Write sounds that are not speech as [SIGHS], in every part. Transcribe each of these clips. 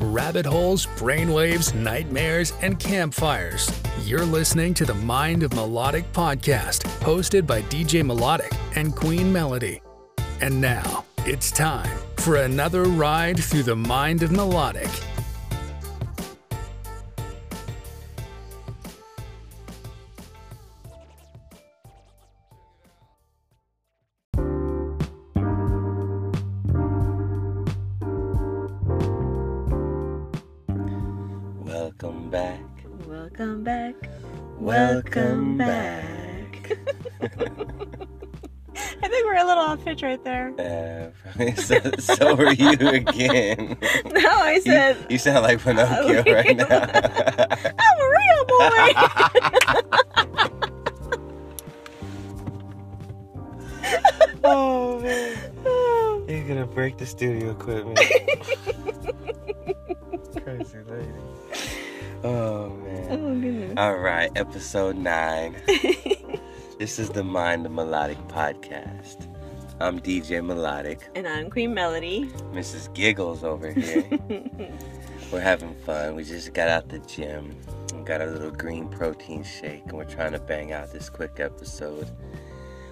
rabbit holes, brainwaves, nightmares, and campfires. You're listening to the Mind of Melodic podcast, hosted by DJ Melodic and Queen Melody. And now, it's time for another ride through the Mind of Melodic. Right there. Uh, [LAUGHS] so, so are you again. [LAUGHS] No, I You, said you sound like Pinocchio Oh, [LAUGHS] right now. I'm a real boy. oh man, you're gonna break the studio equipment. Crazy lady. Oh man. oh goodness. All right, episode nine. this is the Mind of Melodic podcast. I'm DJ Melodic. And I'm Queen Melody. Mrs. Giggles over here. [LAUGHS] we're having fun. We just got out the gym. We got a little green protein shake, and we're trying to bang out this quick episode.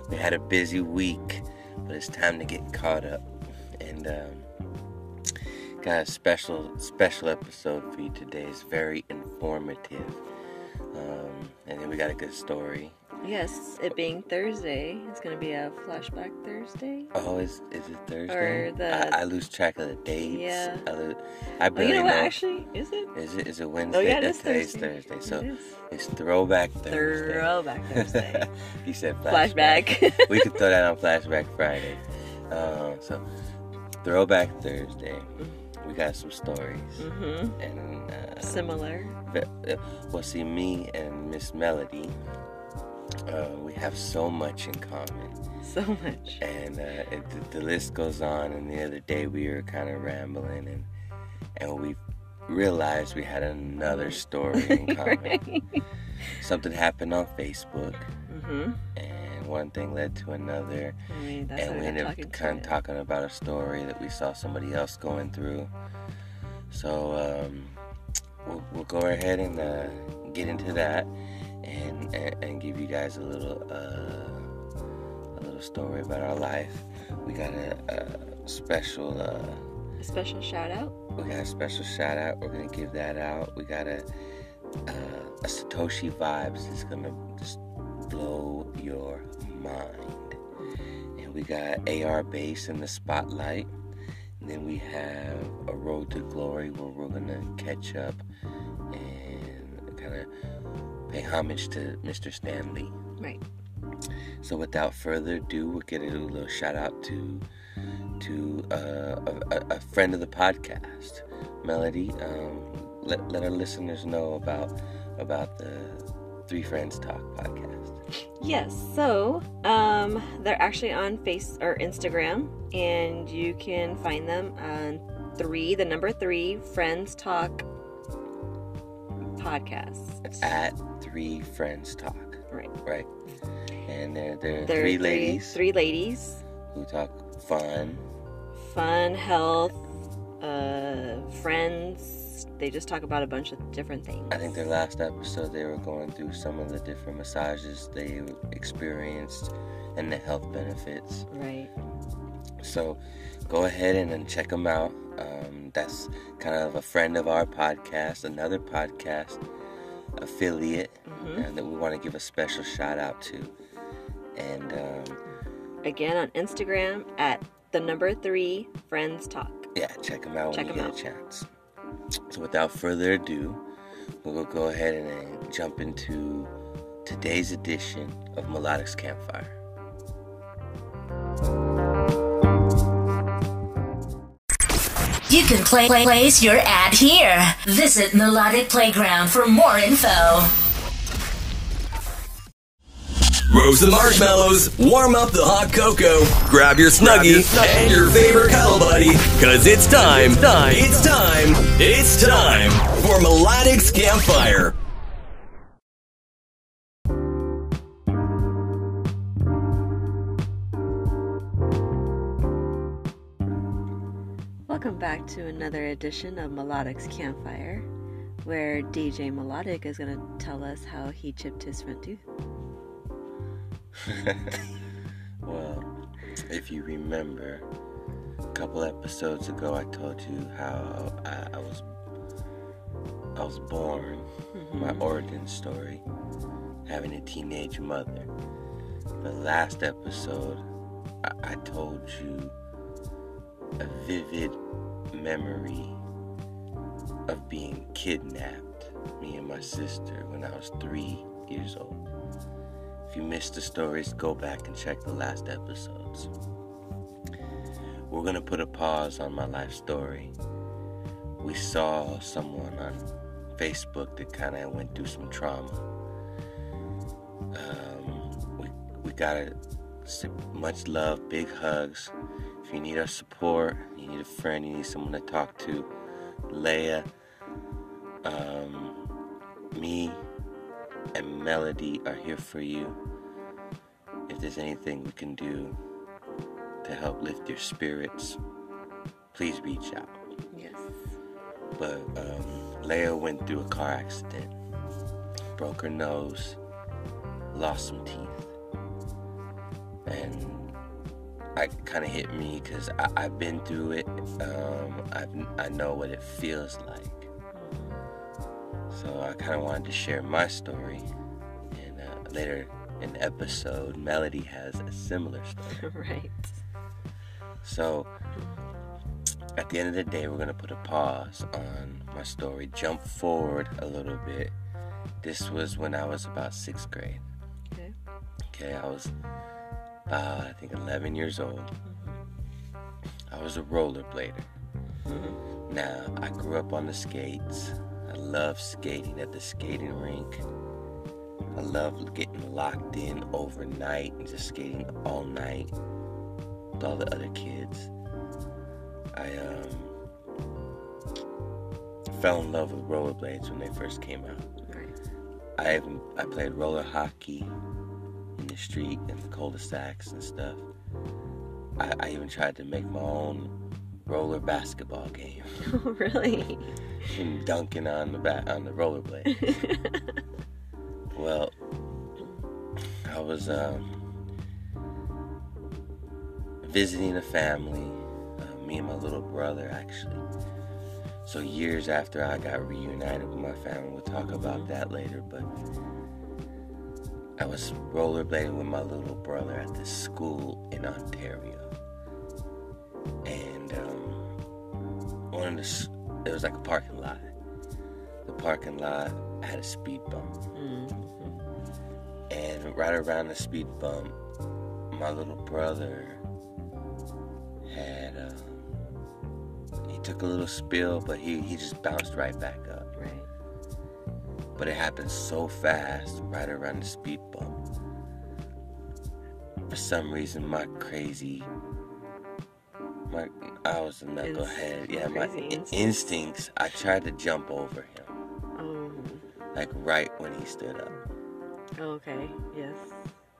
We had a busy week, but it's time to get caught up. And um, got a special special episode for you today. It's very informative. Um, and then we got a good story. Yes, it being Thursday, it's going to be a flashback Thursday. Oh, is is it Thursday? Or the- I, I lose track of the dates. Yeah. I, lo- I Oh, you know what? know. Actually, is it? Is it is it Wednesday? Oh yeah, it Uh, is Thursday. Thursday. So It it's throwback Thursday. Throwback Thursday. [LAUGHS] you said flashback. Flashback. we could throw that on [LAUGHS] flashback Friday. Um, so throwback Thursday. We got some stories mm-hmm. and uh, Similar. uh, well, see, me and Miss Melody, uh, we have so much in common. So much. and uh, it, the, the list goes on. And the other day we were kind of rambling, and and we realized we had another story in [LAUGHS] common. Right. Something happened on Facebook, Mm-hmm. and one thing led to another, I mean, and we ended up kind of to talking about a story that we saw somebody else going through. So um, we'll, we'll go ahead and uh, get into that, and, and and give you guys a little uh, a little story about our life. We got a, a special. Uh, A special shout out. we got a special shout out. We're gonna give that out. We got a uh, a Satoshi vibes is gonna just blow your mind. And we got AR bass in the spotlight. And then we have a road to glory where we're gonna catch up and kind of pay homage to Mr. Stanley. Right. So without further ado, we'll get a little shout out to to uh, a, a- a friend of the podcast, Melody. Um, let, let our listeners know about about the Three Friends Talk podcast. Yes. So, um, they're actually on Face or Instagram, and you can find them on three, the number three, Friends Talk podcast. At Three Friends Talk, Right. right? And they're, they're, They're three ladies Three ladies. who talk fun. Fun, health, uh, friends. They just talk about a bunch of different things. I think their last episode they were going through some of the different massages they experienced and the health benefits. Right. So go ahead and, and check them out. Um, that's kind of a friend of our podcast, another podcast affiliate hmm uh, that we want to give a special shout out to. And um, Again, on Instagram at the number three, Friends Talk. yeah, check them out when Check you 'em get out. a chance. So without further ado, we'll go ahead and uh, jump into today's edition of Melodic's Campfire. You can play, play place your ad here. Visit Melodic Playground for more info. Roast the marshmallows, warm up the hot cocoa, grab your snuggie and your favorite cuddle buddy, cause it's time, it's time, it's time, it's time for Melodic's Campfire. Welcome back to another edition of Melodic's Campfire, where DJ Melodic is going to tell us how he chipped his front tooth. [LAUGHS] well, if you remember, a couple episodes ago, I told you how I, I was I was born, mm-hmm. my origin story, having a teenage mother. The last episode, I, I told you a vivid memory of being kidnapped, me and my sister, when I was three years old. If you missed the stories, go back and check the last episodes. We're gonna put a pause on my life story. We saw someone on Facebook that kind of went through some trauma. Um, we we got it. Much love, big hugs. If you need our support, you need a friend, you need someone to talk to, Leia, um, me, and Melody are here for you. If there's anything we can do to help lift your spirits, please reach out. Yes. But um, Leia went through a car accident, broke her nose, lost some teeth, and I kind of hit me because I've been through it. Um, I've, I know what it feels like. So I kind of wanted to share my story. And uh, later in the episode, Melody has a similar story. [LAUGHS] right. So at the end of the day, we're going to put a pause on my story, jump forward a little bit. This was when I was about sixth grade. Okay. Okay, I was about, I think, 11 years old. I was a rollerblader. Now, I grew up on the skates. I love skating at the skating rink. I love getting locked in overnight and just skating all night with all the other kids. I um, fell in love with rollerblades when they first came out. I even I played roller hockey the street and the cul-de-sacs and stuff. I, I even tried to make my own roller basketball game, [LAUGHS] Oh, really? and dunking on the bat on the rollerblade. [LAUGHS] well, I was um, visiting a family, uh, me and my little brother actually. So years after I got reunited with my family, we'll talk about that later. But I was rollerblading with my little brother at this school in Ontario, and um, one of the it was like a parking lot. The parking lot had a speed bump, and right around the speed bump, my little brother had um, he took a little spill, but he he just bounced right back up. But it happened so fast, right around the speed bump. For some reason, my crazy, my I was a knucklehead. Yeah, my instincts. instincts. I tried to jump over him, Oh. like right when he stood up, oh, Okay. Yes.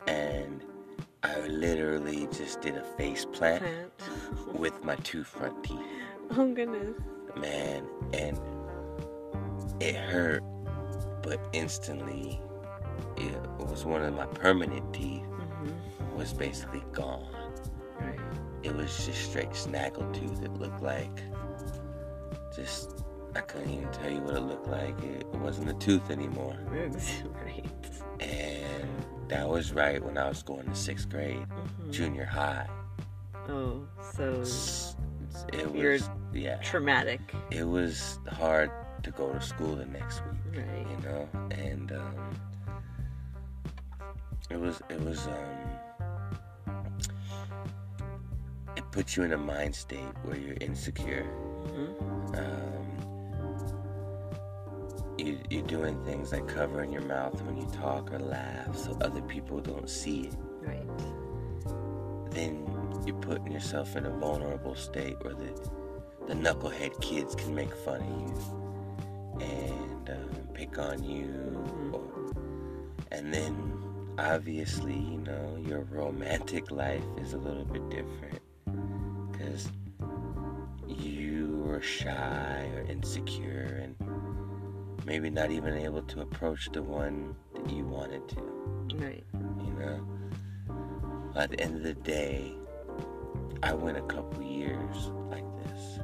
and I literally just did a face plant Plant. [LAUGHS] with my two front teeth. Oh goodness. man, and it hurt, but instantly, it was one of my permanent teeth Mm-hmm. was basically gone. Right. It was just straight snaggle tooth. It looked like just I couldn't even tell you what it looked like. It, it wasn't a tooth anymore, [LAUGHS] right. and that was right when I was going to sixth grade, Mhm. junior high. Oh, so It was yeah. traumatic. It was hard to go to school the next week. Right. you know and um it was it was um it puts you in a mind state where you're insecure Mm-hmm. um you, you're doing things like covering your mouth when you talk or laugh so other people don't see it Right. then you're putting yourself in a vulnerable state where the the knucklehead kids can make fun of you and um, pick on you or, and then obviously you know your romantic life is a little bit different because you were shy or insecure and maybe not even able to approach the one that you wanted to, Right. you know? At the end of the day, I went a couple years like this.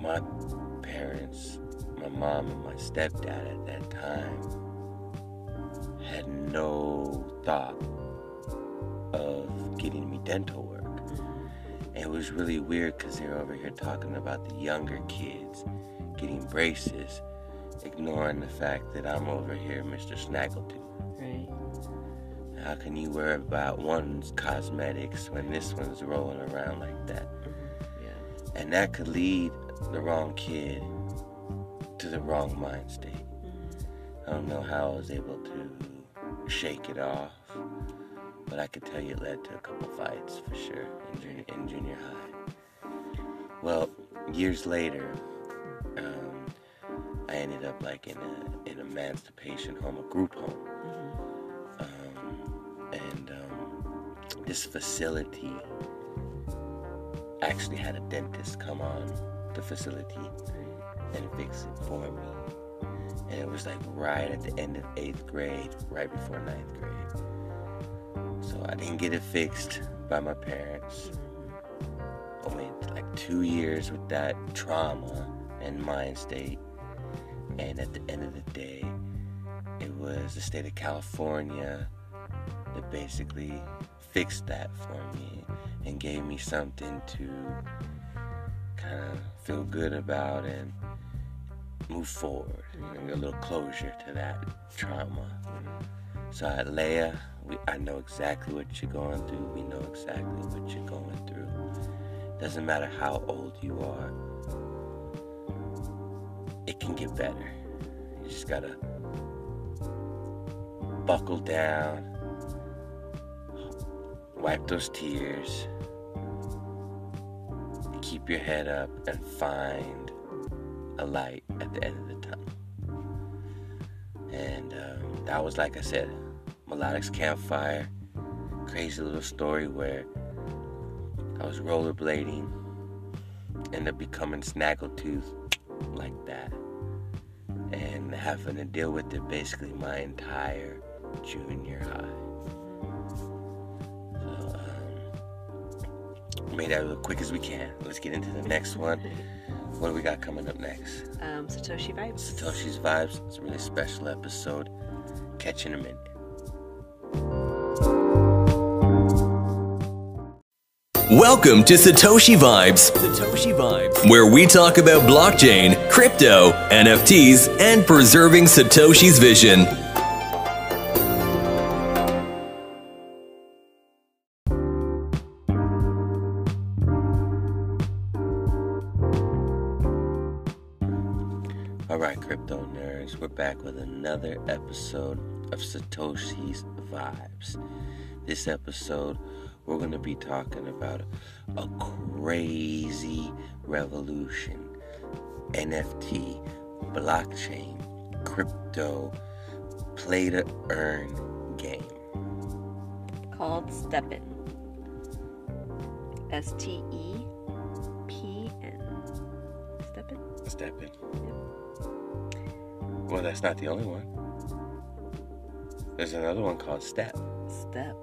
My parents, my mom and my stepdad at that time, had no thought of getting me dental work. And it was really weird because they were over here talking about the younger kids getting braces, ignoring the fact that I'm over here, Mr. Snaggletooth. Right. How can you worry about one's cosmetics when this one's rolling around like that? Yeah. And that could lead the wrong kid to the wrong mind state. I don't know how I was able to shake it off, but I could tell you it led to a couple fights for sure in junior, in junior high. Well, years later, um, I ended up like in a in a emancipation home, a group home, um, and um, this facility actually had a dentist come on the facility and fix it for me. And it was like right at the end of eighth grade, right before ninth grade. So I didn't get it fixed by my parents. I went like two years with that trauma and mind state. And at the end of the day, it was the state of California that basically fixed that for me and gave me something to feel good about and move forward. You know, a little closure to that trauma. So Leia, we, I know exactly what you're going through. We know exactly what you're going through. Doesn't matter how old you are, it can get better. You just gotta buckle down, wipe those tears, keep your head up, and find a light at the end of the tunnel. And um, that was, like I said, Melodic's Campfire. Crazy little story where I was rollerblading, ended up becoming Snaggletooth like that, and having to deal with it basically my entire junior high. Made that real quick as we can. Let's get into the next one. What do we got coming up next? Um, Satoshi vibes. Satoshi's Vibes. It's a really special episode. Catch you in a minute. Welcome to Satoshi Vibes. Satoshi Vibes, where we talk about blockchain, crypto, NFTs, and preserving Satoshi's vision. Another episode of Satoshi's Vibes. This episode, we're going to be talking about a crazy revolution NFT, blockchain, crypto, play to earn game. Called STEPN. S T E P N. STEPN? Step in. Well, that's not the only one. There's another one called Step. Step.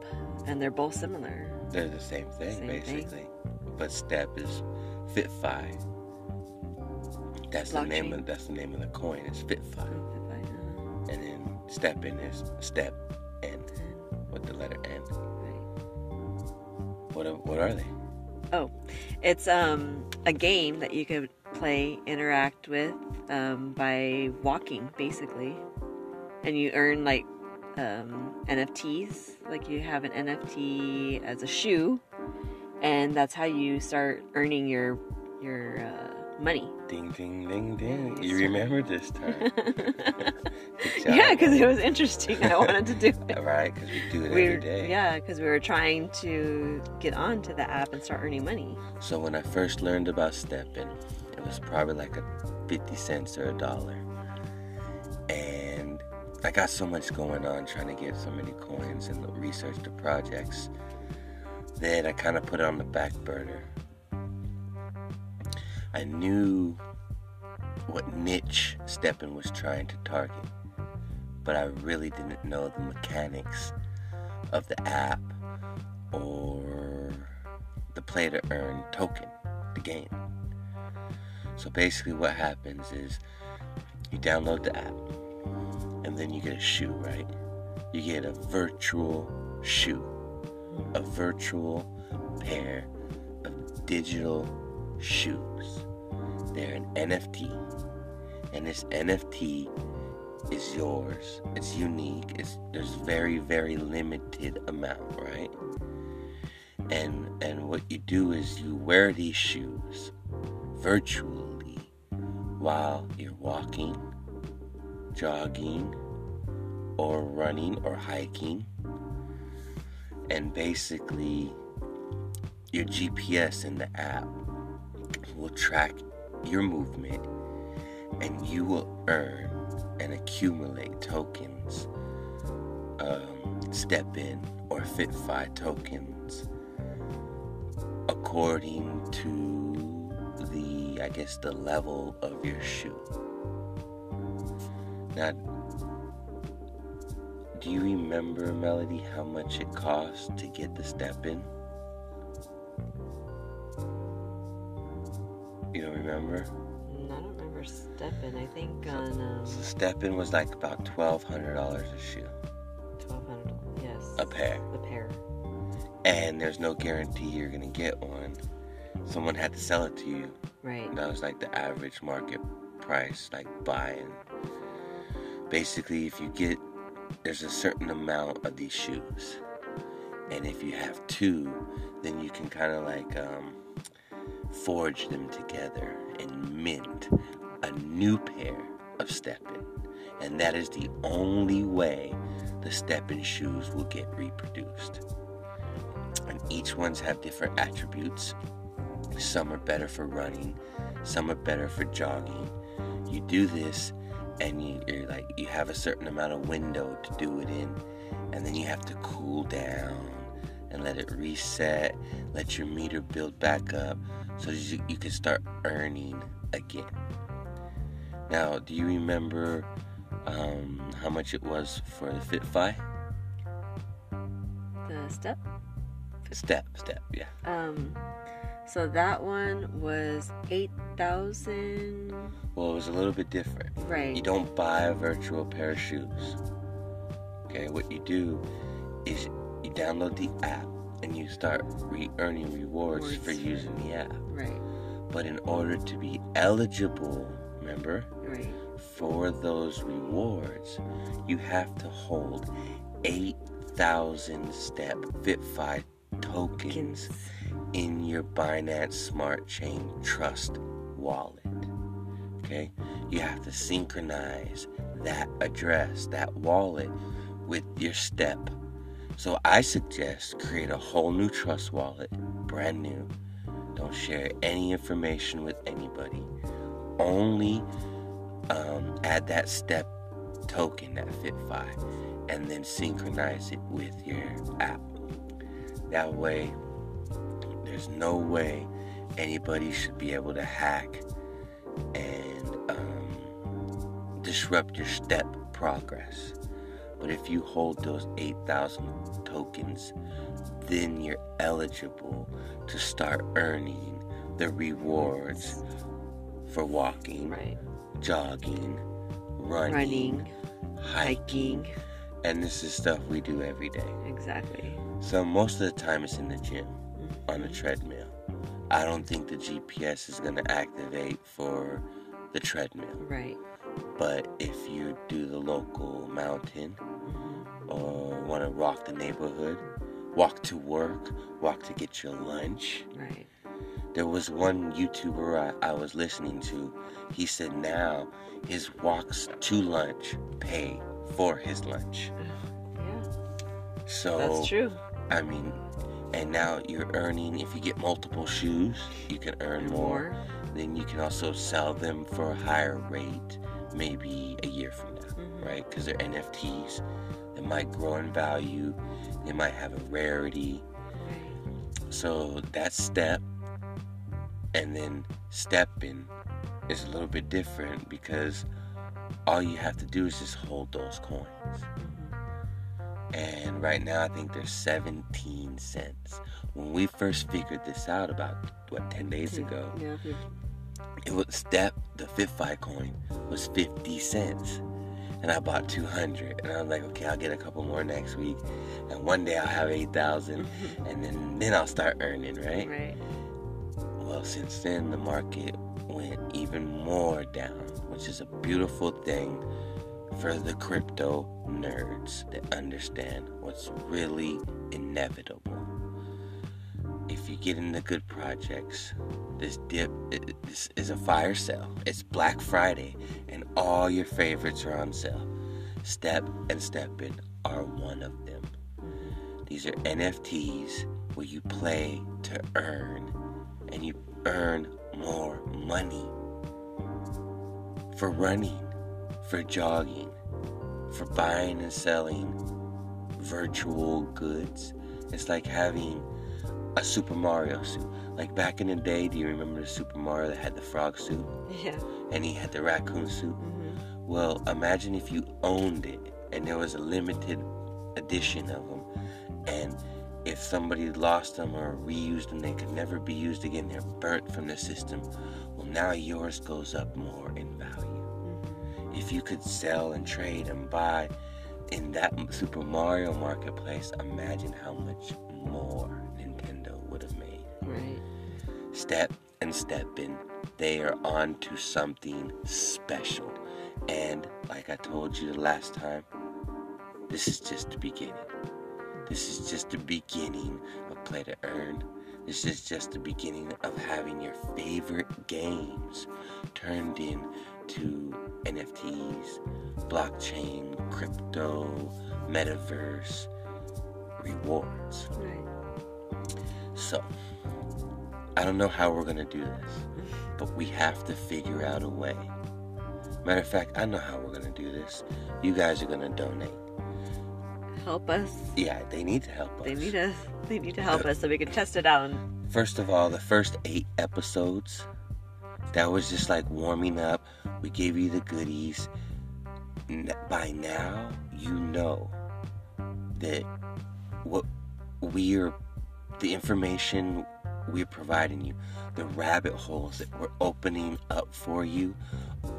And they're both similar. They're the same thing, Same thing. basically. But Step is FitFi. That's the name of that's the name of the coin. It's FitFi, Uh, and then Step in is Step N with the letter N. right. What are, what are they? Oh, it's um a game that you could play, interact with um, by walking, basically, and you earn like um, NFTs. Like you have an NFT as a shoe, and that's how you start earning your your uh, money. Ding ding ding ding. You remember this [LAUGHS] time? [LAUGHS] Yeah, because it was interesting. I wanted to do it. [LAUGHS] Right, because we do it We every were, yeah, because we were trying to get onto the app and start earning money. So when I first learned about STEPN, it was probably like a 50 cents or a dollar. And I got so much going on trying to get so many coins and research the projects. Then I kind of put it on the back burner. I knew what niche STEPN was trying to target, but I really didn't know the mechanics of the app or the play to earn token, the game. So basically, what happens is you download the app and then you get a shoe, right? You get a virtual shoe, a virtual pair of digital shoes. They're an NFT, and this NFT is yours. It's unique. It's there's very very limited amount, right? And and what you do is you wear these shoes virtually while you're walking, jogging, or running or hiking. And basically your GPS in the app will track your movement and you will earn and accumulate tokens, um, STEPN or FitFi tokens, according to I guess, the level of your shoe. Now, do you remember, Melody, how much it cost to get the step in? You don't remember? I don't remember STEPN. I think on um, So STEPN was like about twelve hundred dollars a shoe, 1,200, Yes. a pair, A pair. and there's no guarantee you're gonna get one. Someone had to sell it to you. Right. That was like the average market price, like buying. Basically, if you get, there's a certain amount of these shoes, and if you have two, then you can kind of like um, forge them together and mint a new pair of STEPN, and that is the only way the STEPN shoes will get reproduced. And each ones have different attributes. Some are better for running, some are better for jogging. You do this, and you, you're like you have a certain amount of window to do it in, and then you have to cool down and let it reset, let your meter build back up, so you, you can start earning again. Now, do you remember um, how much it was for the FitFi? The step. Step, step, yeah. Um. So that one was eight thousand. Well, it was a little bit different. Right. You don't buy a virtual pair of shoes. Okay, what you do is you download the app and you start re earning rewards Rewards. for using the app. Right. But in order to be eligible, remember, Right. for those rewards, you have to hold 8,000 step FitFi tokens in your Binance Smart Chain Trust wallet. Okay? You have to synchronize that address, that wallet, with your step. So I suggest create a whole new trust wallet, brand new. Don't share any information with anybody. Only um, add that step token, that FitFi, and then synchronize it with your app. That way, there's no way anybody should be able to hack and um, disrupt your step progress. But if you hold those 8,000 tokens, then you're eligible to start earning the rewards for walking, Right. jogging, running, Running. hiking. Hiking. And this is stuff we do every day. Exactly. So most of the time it's in the gym on a treadmill. I don't think the GPS is going to activate for the treadmill. Right. But if you do the local mountain mm-hmm. or want to rock the neighborhood, walk to work, walk to get your lunch. Right. There was one YouTuber I, I was listening to. He said now his walks to lunch pay for his lunch. [SIGHS] Yeah. So That's true. I mean, and now you're earning. If you get multiple shoes, you can earn more. Then you can also sell them for a higher rate, maybe a year from now, mm-hmm. right? Because they're NFTs. They might grow in value. They might have a rarity. So that step and then STEPN is a little bit different because all you have to do is just hold those coins. And right now, I think they're 17 cents. When we first figured this out about, what, 10 days ago, Yeah. it was step, the FitFi coin was 50 cents. And I bought 200. And I was like, okay, I'll get a couple more next week. And one day I'll have 8,000. [LAUGHS] And then, then I'll start earning, right? Right. Well, since then, the market went even more down, which is a beautiful thing for the crypto nerds that understand what's really inevitable. If you get into good projects, this dip this is a fire sale. It's Black Friday, and all your favorites are on sale. Step and Step In are one of them. These are NFTs where you play to earn, and you earn more money for running, for jogging, for buying and selling virtual goods. It's like having a Super Mario suit. Like back in the day, do you remember the Super Mario that had the frog suit Yeah. and he had the raccoon suit? Mm-hmm. Well, imagine if you owned it and there was a limited edition of them, and if somebody lost them or reused them, they could never be used again. They're burnt from the system. Well, now yours goes up more in value. If you could sell and trade and buy in that Super Mario marketplace, imagine how much more Nintendo would have made Right. step and step in. They are on to something special. And like I told you the last time, this is just the beginning. This is just the beginning of Play to Earn. This is just the beginning of having your favorite games turned into NFTs, blockchain, crypto, metaverse, rewards. Right. So, I don't know how we're gonna do this, but we have to figure out a way. Matter of fact, I know how we're gonna do this. You guys are gonna donate. Help us. Yeah, they need to help us. They need us. They need to help us so we can test it out. First of all, the first eight episodes, that was just like warming up. We gave you the goodies. By now, you know that what we're, the information we're providing you, the rabbit holes that we're opening up for you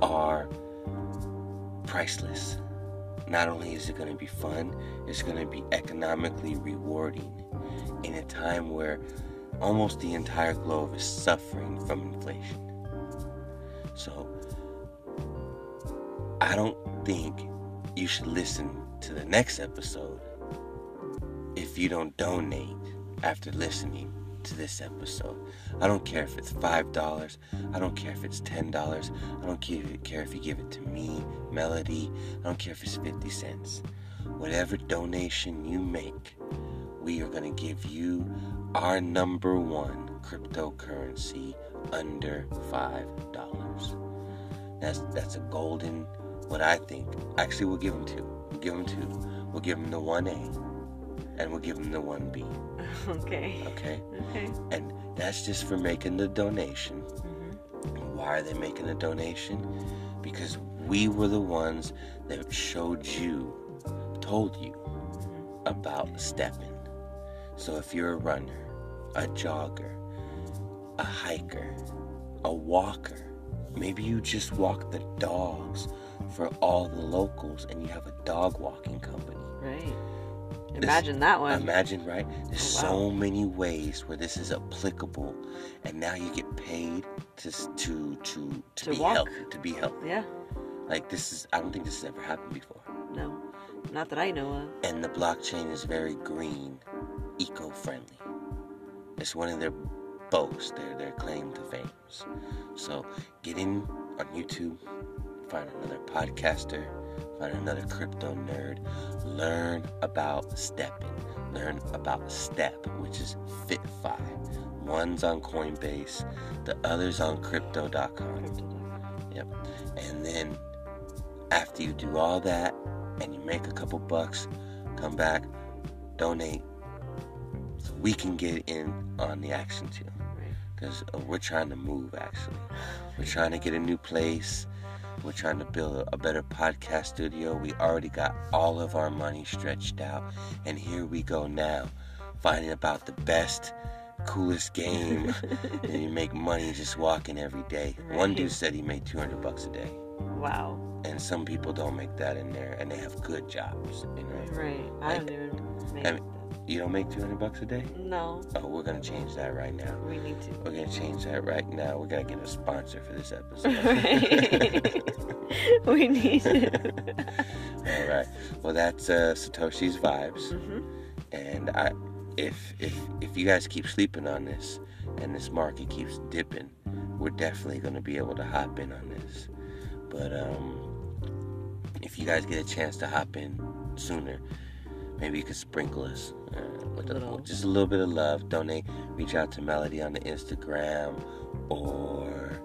are priceless. Not only is it going to be fun, it's going to be economically rewarding in a time where almost the entire globe is suffering from inflation. So, I don't think you should listen to the next episode if you don't donate after listening to this episode. I don't care if it's $5, I don't care if it's $10, I don't care if you give it to me, Melody, I don't care if it's 50 cents. Whatever donation you make, we are going to give you our number one cryptocurrency under $5. That's that's a golden what I think. Actually, we'll give them two. We'll give them two. We'll give them the 1A and we'll give them the 1B, [LAUGHS] okay. okay? Okay. And that's just for making the donation. Mm-hmm. And Why are they making the donation? Because we were the ones that showed you, told you about STEPN. So if you're a runner, a jogger, a hiker, a walker, maybe you just walk the dogs for all the locals and you have a dog walking company. Right. Imagine that one. Imagine, right? There's Oh, wow. so many ways where this is applicable, and now you get paid to to to to, To be walk. healthy. To be healthy. yeah. Like this is, I don't think this has ever happened before. No. Not that I know of. And the blockchain is very green, eco-friendly. It's one of their boasts, their their claim to fame. So get in on YouTube, find another podcaster, find another crypto nerd, learn about STEPN, learn about Step, which is FitFi. One's on Coinbase, the other's on Crypto.com. Yep. And then after you do all that and you make a couple bucks, come back, donate so we can get in on the action too. Because we're trying to move, actually. We're trying to get a new place. We're trying to build a, better podcast studio. We already got all of our money stretched out. And here we go now, finding about the best, coolest game. [LAUGHS] and you make money just walking every day. One dude said he made 200 bucks a day. Wow. And some people don't make that in there, and they have good jobs, you know. Right. I Like, don't even make I mean- You don't make 200 bucks a day? No, Oh, we're gonna change that right now. we need to. We're gonna change that right now. We're gonna get a sponsor for this [LAUGHS] episode. we need to. [LAUGHS] All right. Well, that's uh, Satoshi's vibes, Mhm. and I, if if if you guys keep sleeping on this, and this market keeps dipping, we're definitely gonna be able to hop in on this. But um, if you guys get a chance to hop in sooner, maybe you could sprinkle us uh, with a, Little. just a little bit of love. Donate. Reach out to Melody on the Instagram or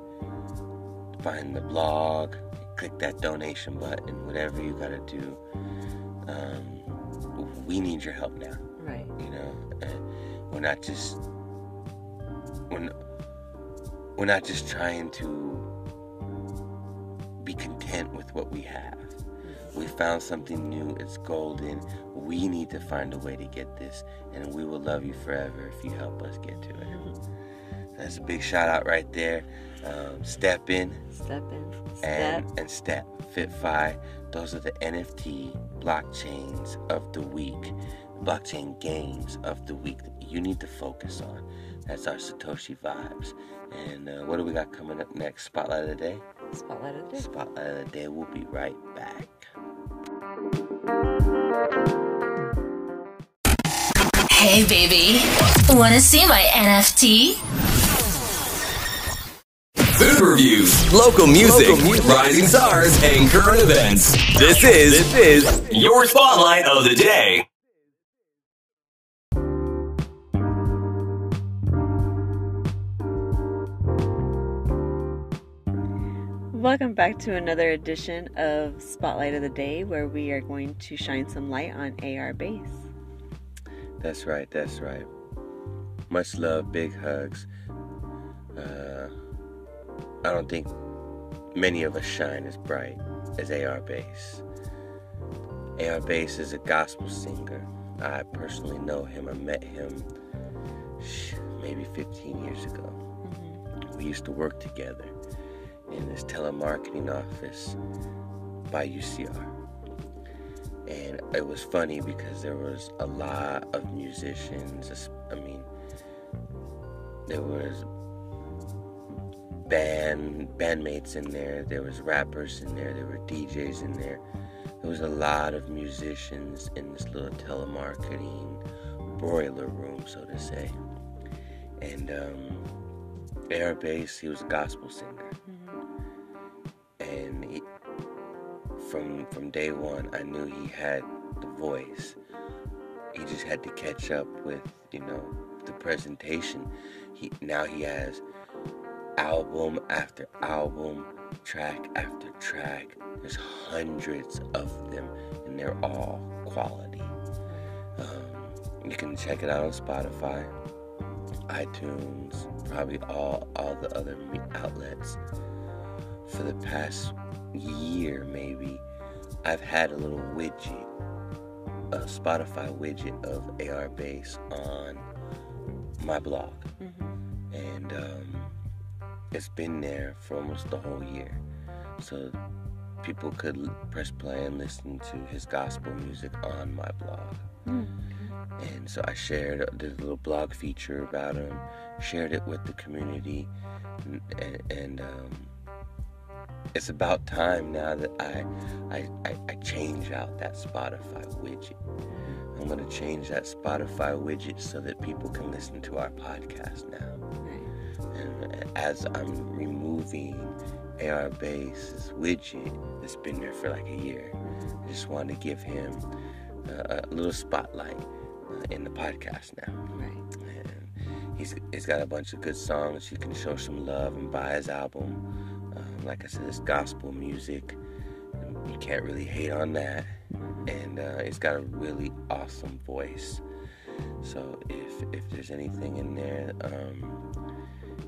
find the blog. Click that donation button. Whatever you gotta do. Um, we need your help now. Right. You know, and we're not just we're we're not just trying to be content with what we have. We found something new. It's golden. We need to find a way to get this, and we will love you forever if you help us get to it. That's a big shout out right there. Um, step in Step in. Step. and and step FitFi. Those are the NFT blockchains of the week, blockchain games of the week that you need to focus on. That's our Satoshi vibes. And uh, what do we got coming up next? Spotlight of the day. Spotlight of the day. Spotlight of the day. We'll be right back. Hey, baby. Want to see my NFT? Food reviews, local music, rising stars, and current events. This is this is your spotlight of the day. Welcome back to another edition of Spotlight of the Day, where we are going to shine some light on AR base. That's right. That's right. Much love. Big hugs. Uh, I don't think many of us shine as bright as AR Base. AR Base is a gospel singer. I personally know him. I met him maybe 15 years ago. We used to work together in this telemarketing office by UCR. And it was funny because there was a lot of musicians. I mean, there was band bandmates in there. There was rappers in there. There were DJs in there. There was a lot of musicians in this little telemarketing boiler room, so to say. And um, Air Bass, he was a gospel singer, and he, from from day one, I knew he had the voice. He just had to catch up with, you know, the presentation. He now he has album after album, track after track. There's hundreds of them, and they're all quality. Um, you can check it out on Spotify, iTunes, probably all all the other outlets. For the past year, maybe, I've had a little widget, a Spotify widget of AR Base on my blog, and um, it's been there for almost the whole year. So people could press play and listen to his gospel music on my blog. And so I shared, did a little blog feature about him, shared it with the community, and, and, and um, it's about time now that I, I, I, I change out that Spotify widget. I'm gonna change that Spotify widget so that people can listen to our podcast now. And as I'm removing AR Bass's widget that's been there for like a year, I just wanted to give him uh, a little spotlight uh, in the podcast now. Right. And he's, he's got a bunch of good songs. You can show some love and buy his album. Like I said, it's gospel music. You can't really hate on that. And uh, he's got a really awesome voice. So if if there's anything in there, um,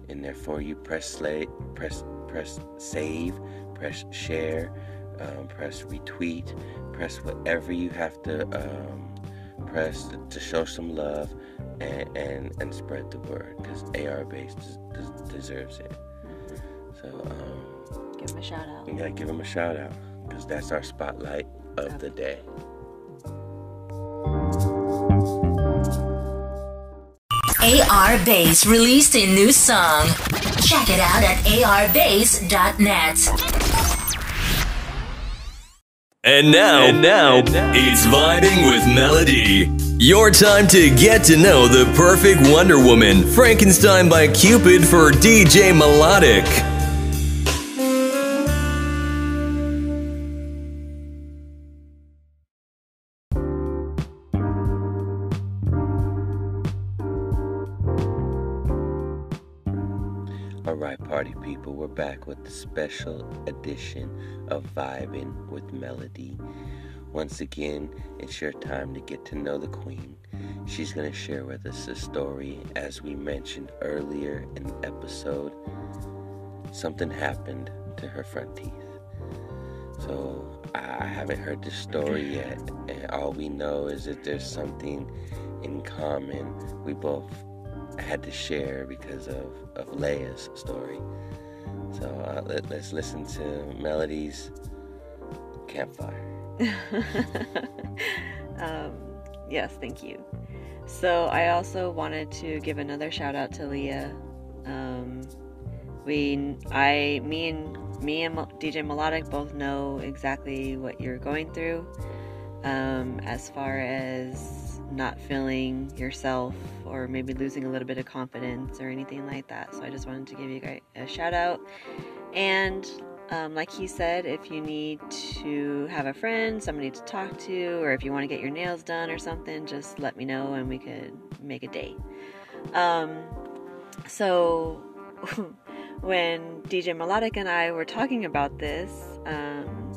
in there for you, press slay, press press save, press share, um, press retweet, press whatever you have to um, press to, to show some love and and, and spread the word because AR base des- des- deserves it. So um, him a shout out. we gotta give them a shout out because that's our spotlight of the day. AR Bass released a new song. Check it out at arbase.net. And now, and now, it's vibing with melody. Your time to get to know the perfect Wonder Woman, Frankenstein by Cupid for DJ Melodic. We're back with the special edition of Vibing with Melody. Once again, it's your time to get to know the Queen. She's going to share with us a story. As we mentioned earlier in the episode, something happened to her front teeth. So I haven't heard the story yet, and all we know is that there's something in common. We both had to share because of, of Leia's story. So uh, let, let's listen to Melody's campfire. [LAUGHS] um, yes, thank you. So I also wanted to give another shout out to Leah. Um, we, I, me and me and DJ Melodic both know exactly what you're going through. Um, as far as not feeling yourself or maybe losing a little bit of confidence or anything like that. So I just wanted to give you guys a shout out. And um, like he said, if you need to have a friend, somebody to talk to, or if you want to get your nails done or something, just let me know and we could make a date. Um, so [LAUGHS] when DJ Melodic and I were talking about this, um,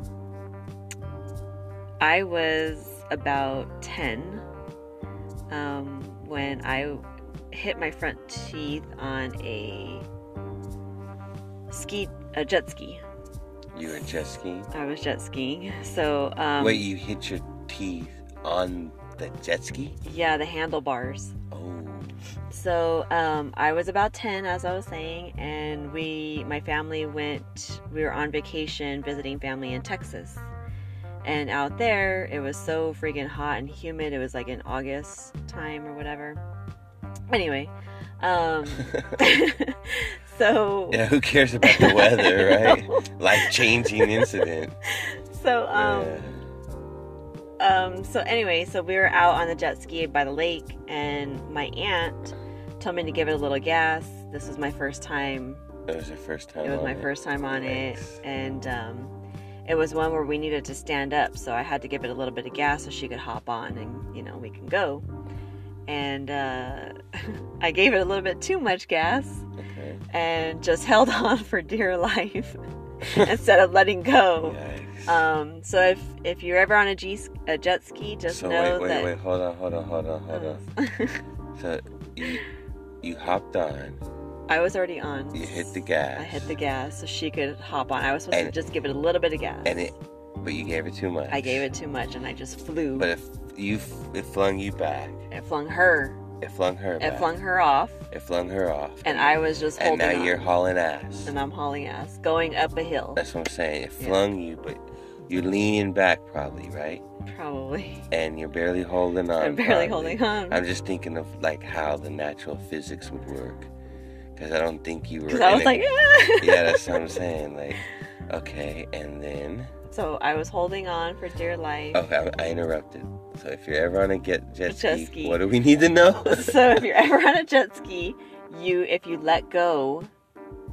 I was about 10 um, when I hit my front teeth on a ski, a jet ski. You were jet skiing? I was jet skiing. So, um, Wait, you hit your teeth on the jet ski? yeah, the handlebars. Oh, So um, I was about 10, as I was saying, and we, my family went, we were on vacation visiting family in Texas. And out there, it was so freaking hot and humid. It was like in August time or whatever. Anyway, um, [LAUGHS] [LAUGHS] so yeah, who cares about the weather, [LAUGHS] right? Life changing incident. so um, Yeah. um, so anyway, so we were out on the jet ski by the lake, and my aunt told me to give it a little gas. This was my first time That was your first time It was my first time on Nice. it, and um, it was one where we needed to stand up, so I had to give it a little bit of gas so she could hop on, and you know we can go. And uh, [LAUGHS] I gave it a little bit too much gas, Okay. and just [LAUGHS] held on for dear life [LAUGHS] instead of letting go. Um, so if if you're ever on a, G, a jet ski, just so know wait, wait, that. wait, hold on, hold on, hold on, hold on. So you you hopped on, I was already on. you hit the gas. I hit the gas so she could hop on. I was supposed And- to just give it a little bit of gas. and it, but you gave it too much. I gave it too much, and I just flew. But if you, it flung you back. it flung her. It flung her It back. flung her off, It flung her off. and I was just holding. And now on. you're hauling ass. and I'm hauling ass, going up a hill, That's what I'm saying. It Yeah. flung you, but you're leaning back probably, right? probably. And you're barely holding [LAUGHS] on. I'm barely probably. holding on. I'm just thinking of like how the natural physics would work, because I don't think you were. I was like, yeah, [LAUGHS] yeah, that's what I'm [LAUGHS] saying. Like, okay, and then so I was holding on for dear life. okay, I, I interrupted. So if you're ever on a get jet, Jet ski, ski. what do we need to know? [LAUGHS] so if you're ever on a jet ski, you if you let go,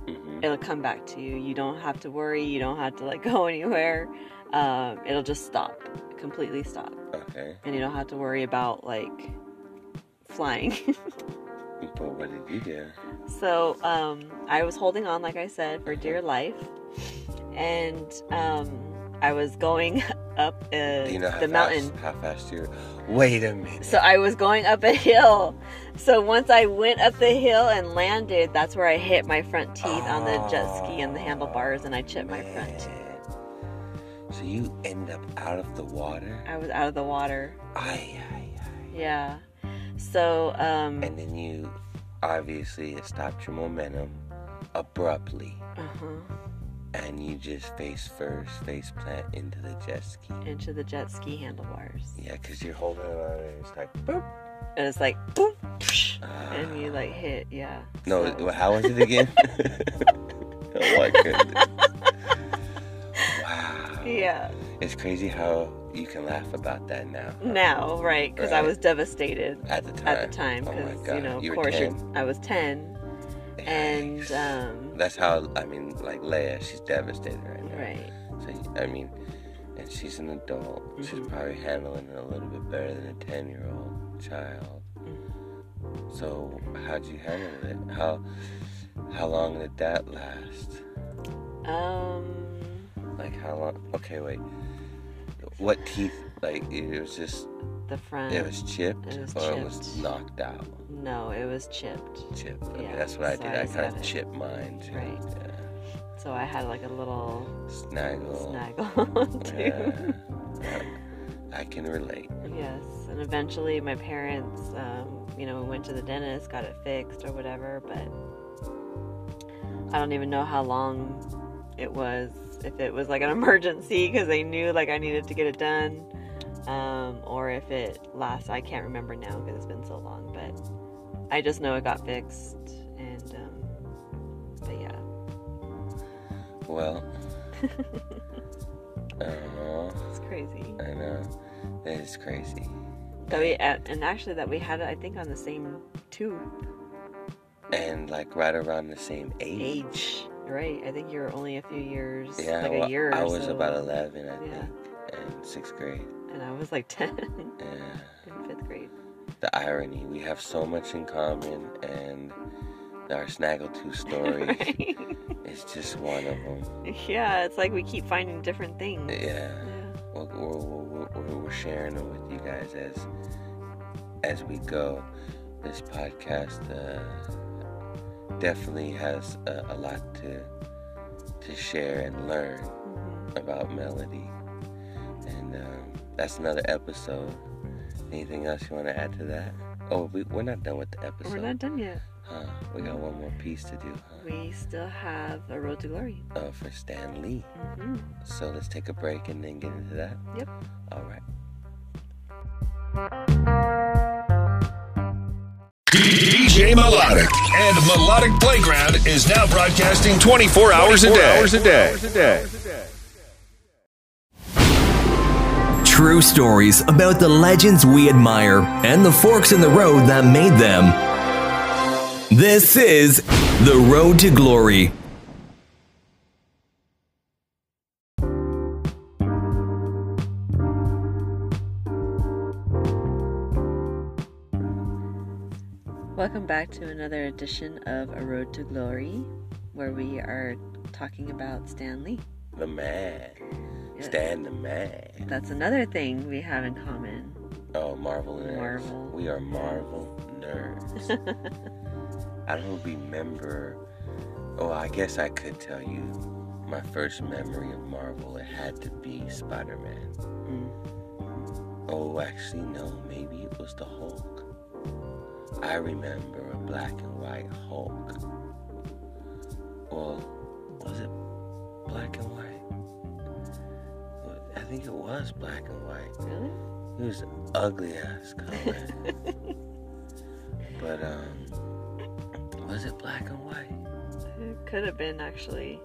Mhm. it'll come back to you. You don't have to worry. You don't have to let go anywhere. Um, it'll just stop, completely stop, Okay, and you don't have to worry about like flying. But what did you do? So um, I was holding on, like I said, for dear life, and um, I was going [LAUGHS] up uh, you know the fast, mountain. how fast you're? Wait a minute. So I was going up a hill. So once I went up the hill and landed, that's where I hit my front teeth on the jet ski and the handlebars, and I chipped my front teeth. So you end up out of the water? I was out of the water. Aye, aye, aye. Yeah. So um. And then you, obviously, it stopped your momentum abruptly. uh-huh, And you just face first, face plant into the jet ski. into the jet ski handlebars. Yeah, because you're holding it on and it's like, boop. And it's like boom, psh, Ah. and you like hit, yeah. No, So- how was it again? [LAUGHS] oh my goodness. [LAUGHS] Wow. yeah. It's crazy how you can laugh about that now. Now, right? Because I was devastated At the time. at the time. Oh Because God. you know, of You course, I was ten, and um, That's how, I mean, like Leia, she's devastated right now. right. So, I mean, and she's an adult. She's Mhm. probably handling it a little bit better than a 10 year old child. Mm-hmm. So, how'd you handle it? How, how long did that last? Um, Like, how long? Okay, wait. What teeth? Like, it was just, the front. it was chipped It was or it was knocked out? no, it was chipped. Chipped. Okay, Yeah, that's what I so did. I I, kind of it. chipped mine too. Right. Yeah. So I had like a little Snaggle. snaggle [LAUGHS] too. Yeah. I can relate. Yes, and eventually my parents, um, you know, went to the dentist, got it fixed or whatever, but I don't even know how long it was. If it was like an emergency because they knew like I needed to get it done, um, or if it lasts. I can't remember now because it's been so long, but I just know it got fixed, and um, but yeah, Well. [LAUGHS] Oh, it's crazy. I know. That is crazy. That we and actually that we had it, I think, on the same tube And like right around the same age. age. Right. I think you were only a few years, Yeah, like well, a year. Or I was so. about 11, I Yeah. think, in sixth grade. and I was like [LAUGHS] ten Yeah. in fifth grade. The irony, we have so much in common, and our Snaggletooth [LAUGHS] story Right? is just one of them. yeah, it's like we keep finding different things. Yeah. Yeah. We're, we're, we're, we're, we're sharing them with you guys as as we go. This podcast uh, definitely has a, a lot to to share and learn Mhm. about melody, and um, that's another episode. Anything else you want to add to that? Oh, we, we're not done with the episode. We're not done yet. Huh? We got one more piece to do. Huh? We still have a road to glory. Uh, for Stan Lee. hmm So let's take a break and then get into that. Yep. All right. DJ Melodic and Melodic Playground is now broadcasting 24 hours a day. Hours a day. True stories about the legends we admire and the forks in the road that made them. This is The Road to Glory. Welcome back to another edition of A Road to Glory, where we are talking about Stan Lee. The man. Yes. Stan the man. That's another thing we have in common. Oh, Marvel nerds. Marvel. We are Marvel nerds. [LAUGHS] I don't remember. Oh, I guess I could tell you my first memory of Marvel. It had to be Spider Man. Mm. Oh, actually, no. Maybe it was the Hulk. I remember a black and white Hulk. Well, was it black and white? I think it was black and white. Really? It was ugly ass color. [LAUGHS] but um was it black and white? It could have been actually.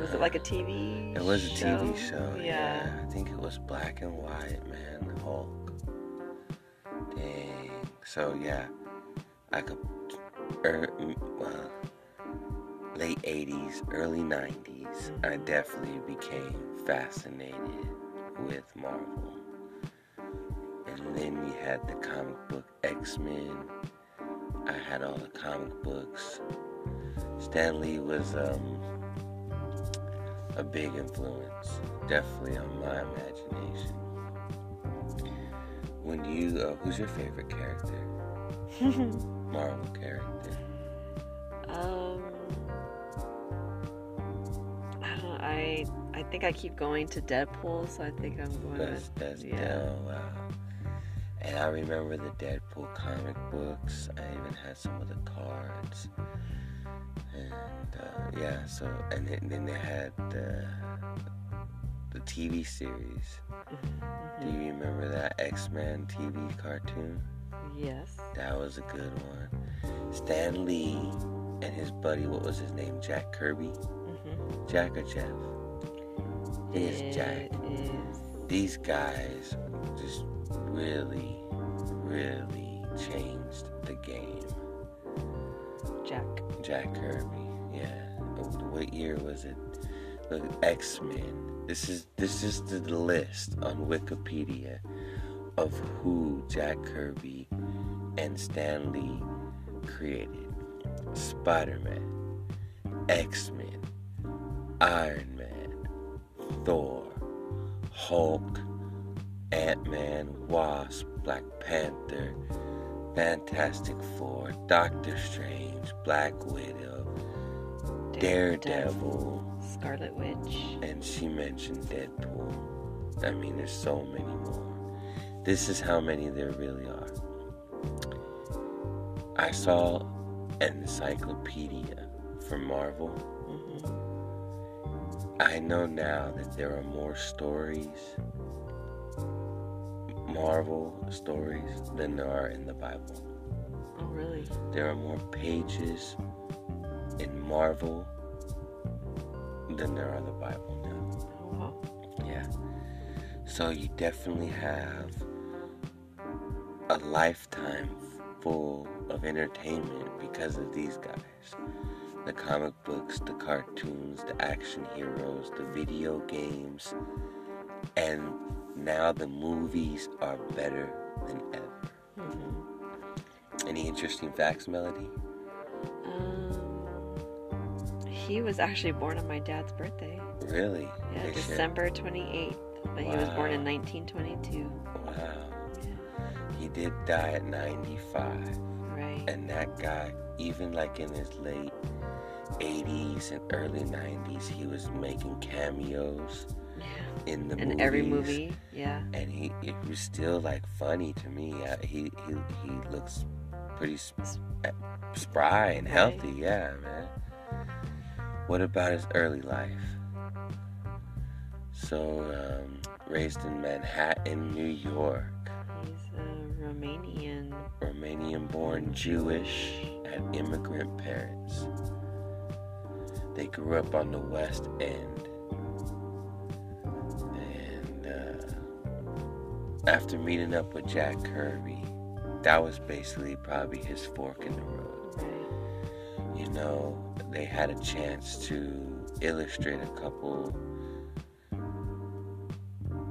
Was it like a TV? It was a TV show. Yeah. Yeah. I think it was black and white, man. Hulk. Dang. So yeah, I could. Er, mm, well, late '80s, early '90s. I definitely became fascinated with Marvel. And then we had the comic book X Men. I had all the comic books. Stan Lee was um, a big influence definitely on my imagination. When you, uh, who's your favorite character? [LAUGHS] Marvel character. Um, I don't. I I think I keep going to Deadpool, so I think I'm going That's to that's yeah. down. Wow. And I remember the Deadpool comic books. I even had some of the cards. And uh, yeah, so and then, then they had the the TV series. Do Mm-hmm. you remember that X Men TV cartoon? Yes. That was a good one. Stan Lee and his buddy, what was his name? Jack Kirby? Mm-hmm. Jack or Jeff? It's Jack. It is. These guys just really, really changed the game. Jack. Jack Kirby, yeah. What year was it? Look, X Men. This is this is the list on Wikipedia of who Jack Kirby and Stan Lee created. Spider-Man, X-Men, Iron Man, Thor, Hulk, Ant-Man, Wasp, Black Panther, Fantastic Four, Doctor Strange, Black Widow, Daredevil, Scarlet Witch. and she mentioned Deadpool. I mean, there's so many more. This is how many there really are. I saw an encyclopedia for Marvel. Mm-hmm. I know now that there are more stories, Marvel stories, than there are in the Bible. Oh, really? There are more pages in Marvel than there are in the Bible now. Oh, wow. Yeah. So you definitely have a lifetime full of entertainment because of these guys. The comic books, the cartoons, the action heroes, the video games, and now the movies are better than ever. Mm-hmm. Any interesting facts, Melody? Um, he was actually born on my dad's birthday. Really? Yeah, They December 28th. But he was born in 1922. Wow. Yeah. He did die at 95. And that guy, even like in his late 80s and early 90s, he was making cameos yeah. in the In movies. every movie. Yeah. And he it was still like funny to me. Uh, he he he looks pretty sp- uh, spry and Right. healthy. Yeah, man. What about his early life? So, um, raised in Manhattan, New York. Romanian. Romanian born Jewish, had immigrant parents. They grew up on the West End. And uh, after meeting up with Jack Kirby, that was basically probably his fork in the road. You know, they had a chance to illustrate a couple,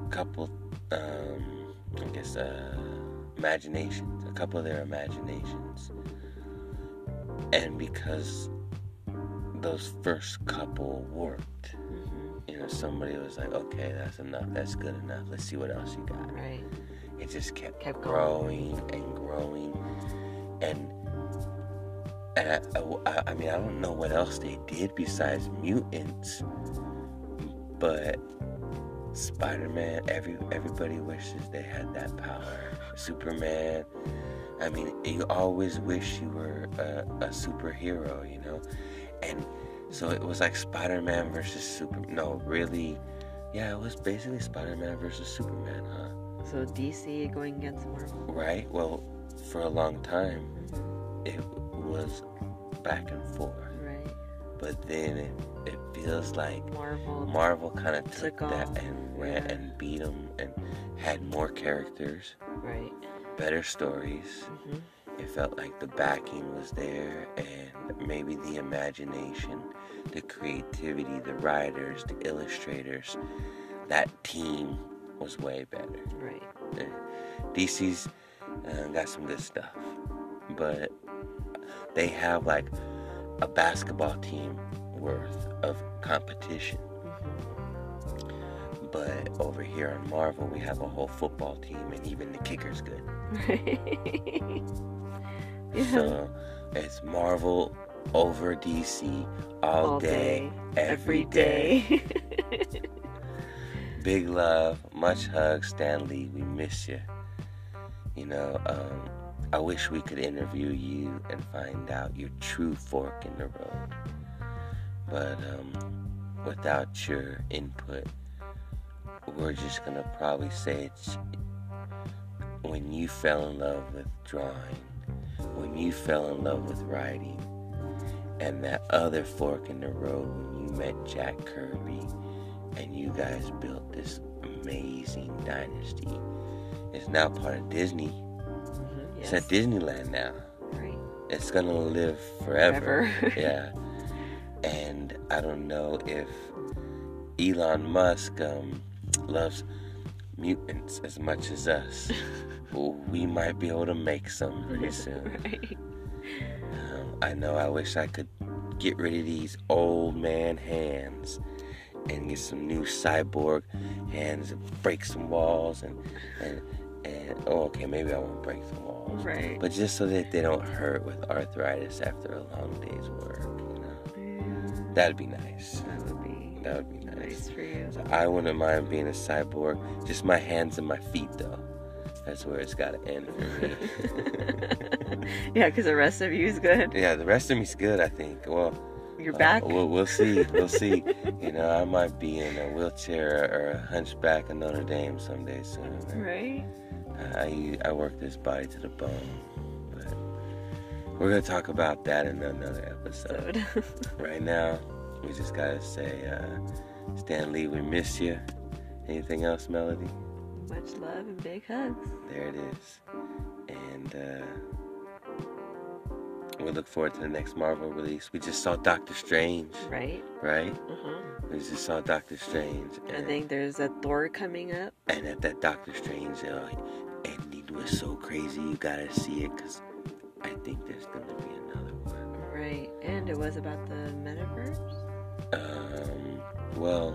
couple, um, I guess, uh, imaginations, a couple of their imaginations. And because those first couple worked, hmm you know, somebody was like, okay, that's enough, that's good enough, let's see what else you got. Right. It just kept, Kept growing and growing, and and I, I, I mean I don't know what else they did besides mutants, but Spider-Man, every everybody wishes they had that power. Superman, I mean you always wish you were a, a superhero, you know, and so it was like Spider-Man versus Super. No, really, yeah, it was basically Spider-Man versus Superman, huh? So DC going against Marvel. Right? Well, for a long time, it was back and forth. Right. But then it, it feels like Marvel. Marvel kind of took, Took that and ran yeah. and beat them and had more characters, right. better stories. hmm It felt like the backing was there and maybe the imagination, the creativity, the writers, the illustrators. That team was way better. Right. Uh, DC's uh, got some good stuff, but they have like a basketball team worth of competition. hmm But over here on Marvel, we have a whole football team, and even the kicker's good. [LAUGHS] yeah. So it's Marvel over DC all, All day, day, every day. [LAUGHS] Big love, much hugs, Stan Lee. We miss you. You know, um, I wish we could interview you and find out your true fork in the road. But um, without your input, we're just gonna probably say it's when you fell in love with drawing, when you fell in love with writing, and that other fork in the road when you met Jack Kirby and you guys built this amazing dynasty. It's now part of Disney. Mhm, It's at Disneyland now. Right. It's gonna live forever. Forever. yeah. [LAUGHS] And I don't know if Elon Musk um, loves mutants as much as us. [LAUGHS] we might be able to make some pretty soon. [LAUGHS] Right. Um, I know I wish I could get rid of these old man hands and get some new cyborg hands and break some walls and and and oh okay maybe I won't break some walls Right. but just so that they don't hurt with arthritis after a long day's work you know Yeah, that'd be nice that would be that would be nice nice for you. so I wouldn't mind being a cyborg just my hands and my feet though that's where it's got to end for me [LAUGHS] yeah, because the rest of you is good. yeah the rest of me's good I think well You're Uh, back. we'll, we'll see. We'll see. [LAUGHS] you know, I might be in a wheelchair or a hunchback of Notre Dame someday soon. right. I, I work this body to the bone. We're going to talk about that in another episode. [LAUGHS] Right now, we just got to say, uh, Stan Lee, we miss you. Anything else, Melody? much love and big hugs. There it is. And uh, we look forward to the next Marvel release. We just saw Doctor Strange, Right. right? Uh-huh. We just saw Doctor Strange. I think there's a Thor coming up. And at that Doctor Strange uh, ending was so crazy, you gotta see it because I think there's gonna be another one. Right. And it was about the metaverse. Um, well,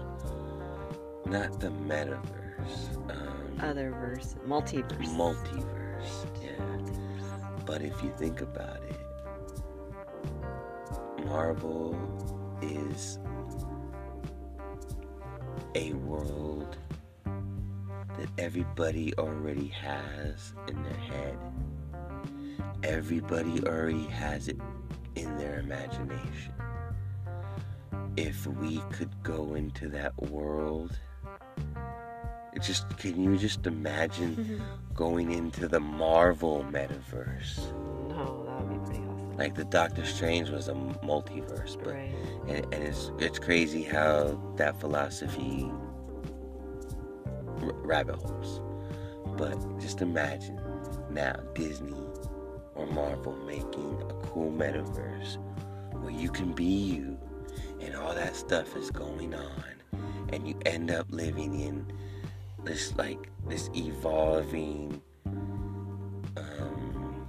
not the metaverse, um, Other verse. Multiverse. multiverse. Yeah. But if you think about it, Marvel is a world that everybody already has in their head. Everybody already has it in their imagination. If we could go into that world, it just can you just imagine [LAUGHS] going into the Marvel metaverse? No, that would be pretty awesome. Like the Doctor Strange was a multiverse, but right. and, and it's it's crazy how that philosophy r- rabbit holes. But just imagine now Disney or Marvel making a cool metaverse where you can be you and all that stuff is going on and you end up living in this like this evolving um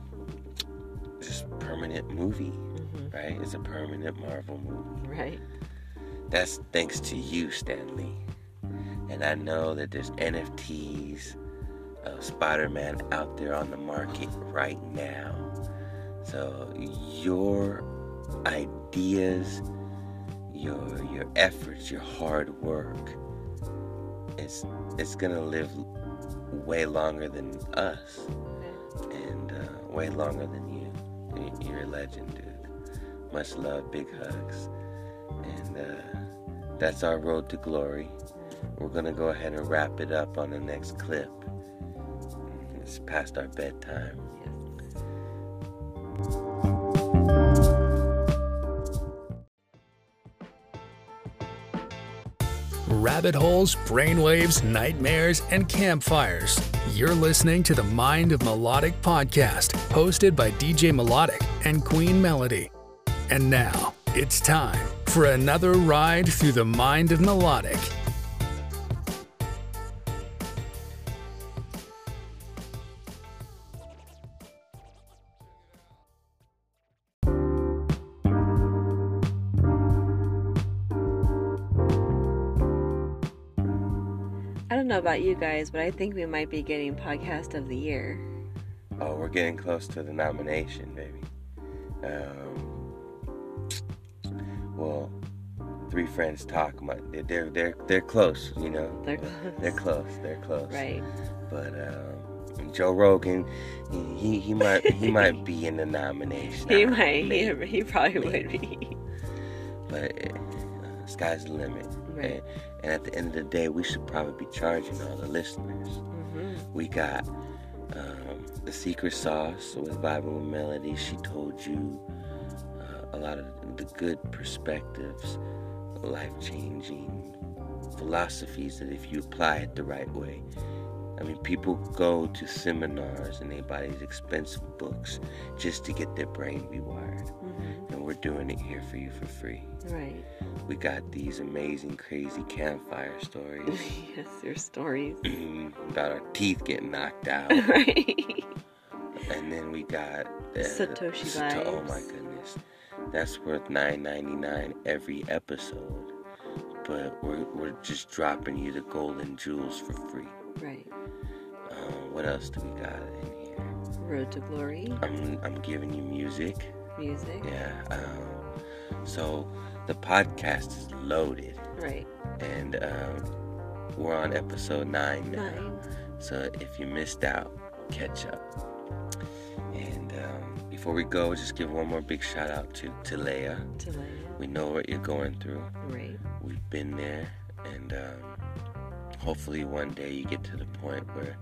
just permanent movie hmm right? It's a permanent Marvel movie. Right. That's thanks to you, Stan Lee. And I know that there's NFTs of Spider-Man out there on the market right now. So your ideas, your your efforts, your hard work, it's it's gonna live way longer than us, and uh, way longer than you. You- You're a legend, dude. Much love, big hugs. And uh, that's our road to glory. We're going to go ahead and wrap it up on the next clip. It's past our bedtime. Rabbit holes, brainwaves, nightmares, and campfires. You're listening to the Mind of Melodic podcast, hosted by DJ Melodic and Queen Melody. And now, it's time for another ride through the Mind of Melodic. You guys, but I think we might be getting podcast of the year. Oh, we're getting close to the nomination, baby. Um, well, three friends talk. My, they're, they're they're close, you know. They're close. They're close. They're close. Right. But um, Joe Rogan, he, he he might he might be in the nomination. [LAUGHS] He might. He, he probably Maybe. would be. But uh, sky's the limit. Right. And, and at the end of the day, we should probably be charging all the listeners. hmm We got um, the secret sauce with Vibing with Melody. She told you uh, a lot of the good perspectives, life changing philosophies that if you apply it the right way. I mean, people go to seminars and they buy these expensive books just to get their brain rewired. hmm And we're doing it here for you for free. Right. We got these amazing, crazy campfire [LAUGHS] stories yes, your stories. about our teeth getting knocked [LAUGHS] out. right. And then we got the Satoshi Sato- Oh my goodness, that's worth nine ninety nine every episode. But we're we're just dropping you the golden jewels for free. Right. Uh, what else do we got in here? Road to Glory. I'm I'm giving you music. Music. Yeah. Um, so the podcast is loaded, Right. and um, we're on episode nine now. Nine. So if you missed out, catch up. And um, before we go, just give one more big shout out to. To Leia. We know what you're going through. Right. We've been there, and um, hopefully one day you get to the point where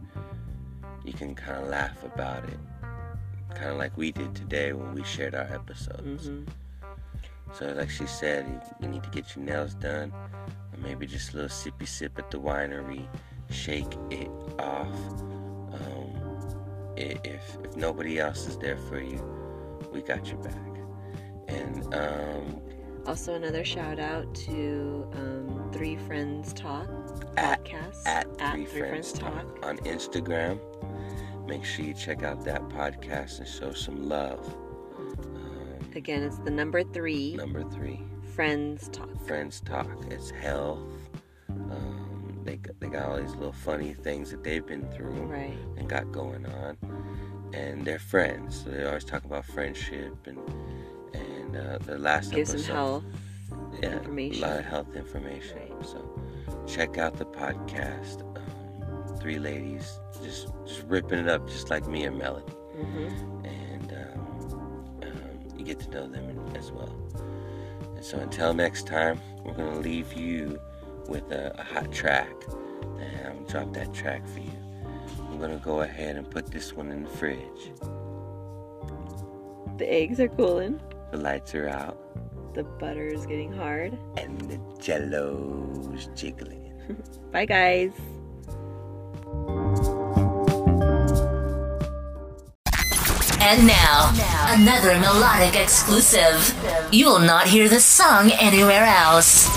you can kind of laugh about it, kind of like we did today when we shared our episodes. hmm So, like she said, you, you need to get your nails done, or maybe just a little sippy sip at the winery. Shake it off. Um, if if nobody else is there for you, we got your back. And um, Also, another shout out to um, Three Friends Talk At- podcast at, Three, Friends, Talk on Instagram. Make sure you check out that podcast and show some love. Um, Again, it's the number three number three. Friends Talk. friends talk. It's health. Um, they got- they got all these little funny things that they've been through Right. and got going on, and they're friends. So they always talk about friendship and and uh, the last Give some health. yeah, information. a lot of health information. Right. So check out the podcast. Um, three ladies just just ripping it up, just like me and Melody hmm and um, um, you get to know them as well. And so until next time, we're gonna leave you with a, a hot track, and I'm gonna drop that track for you. I'm gonna go ahead and put this one in the fridge. The eggs are cooling. The lights are out, The butter is getting hard. and the jello's jiggling. [LAUGHS] Bye, guys. And now, another melodic exclusive. You will not hear this song anywhere else.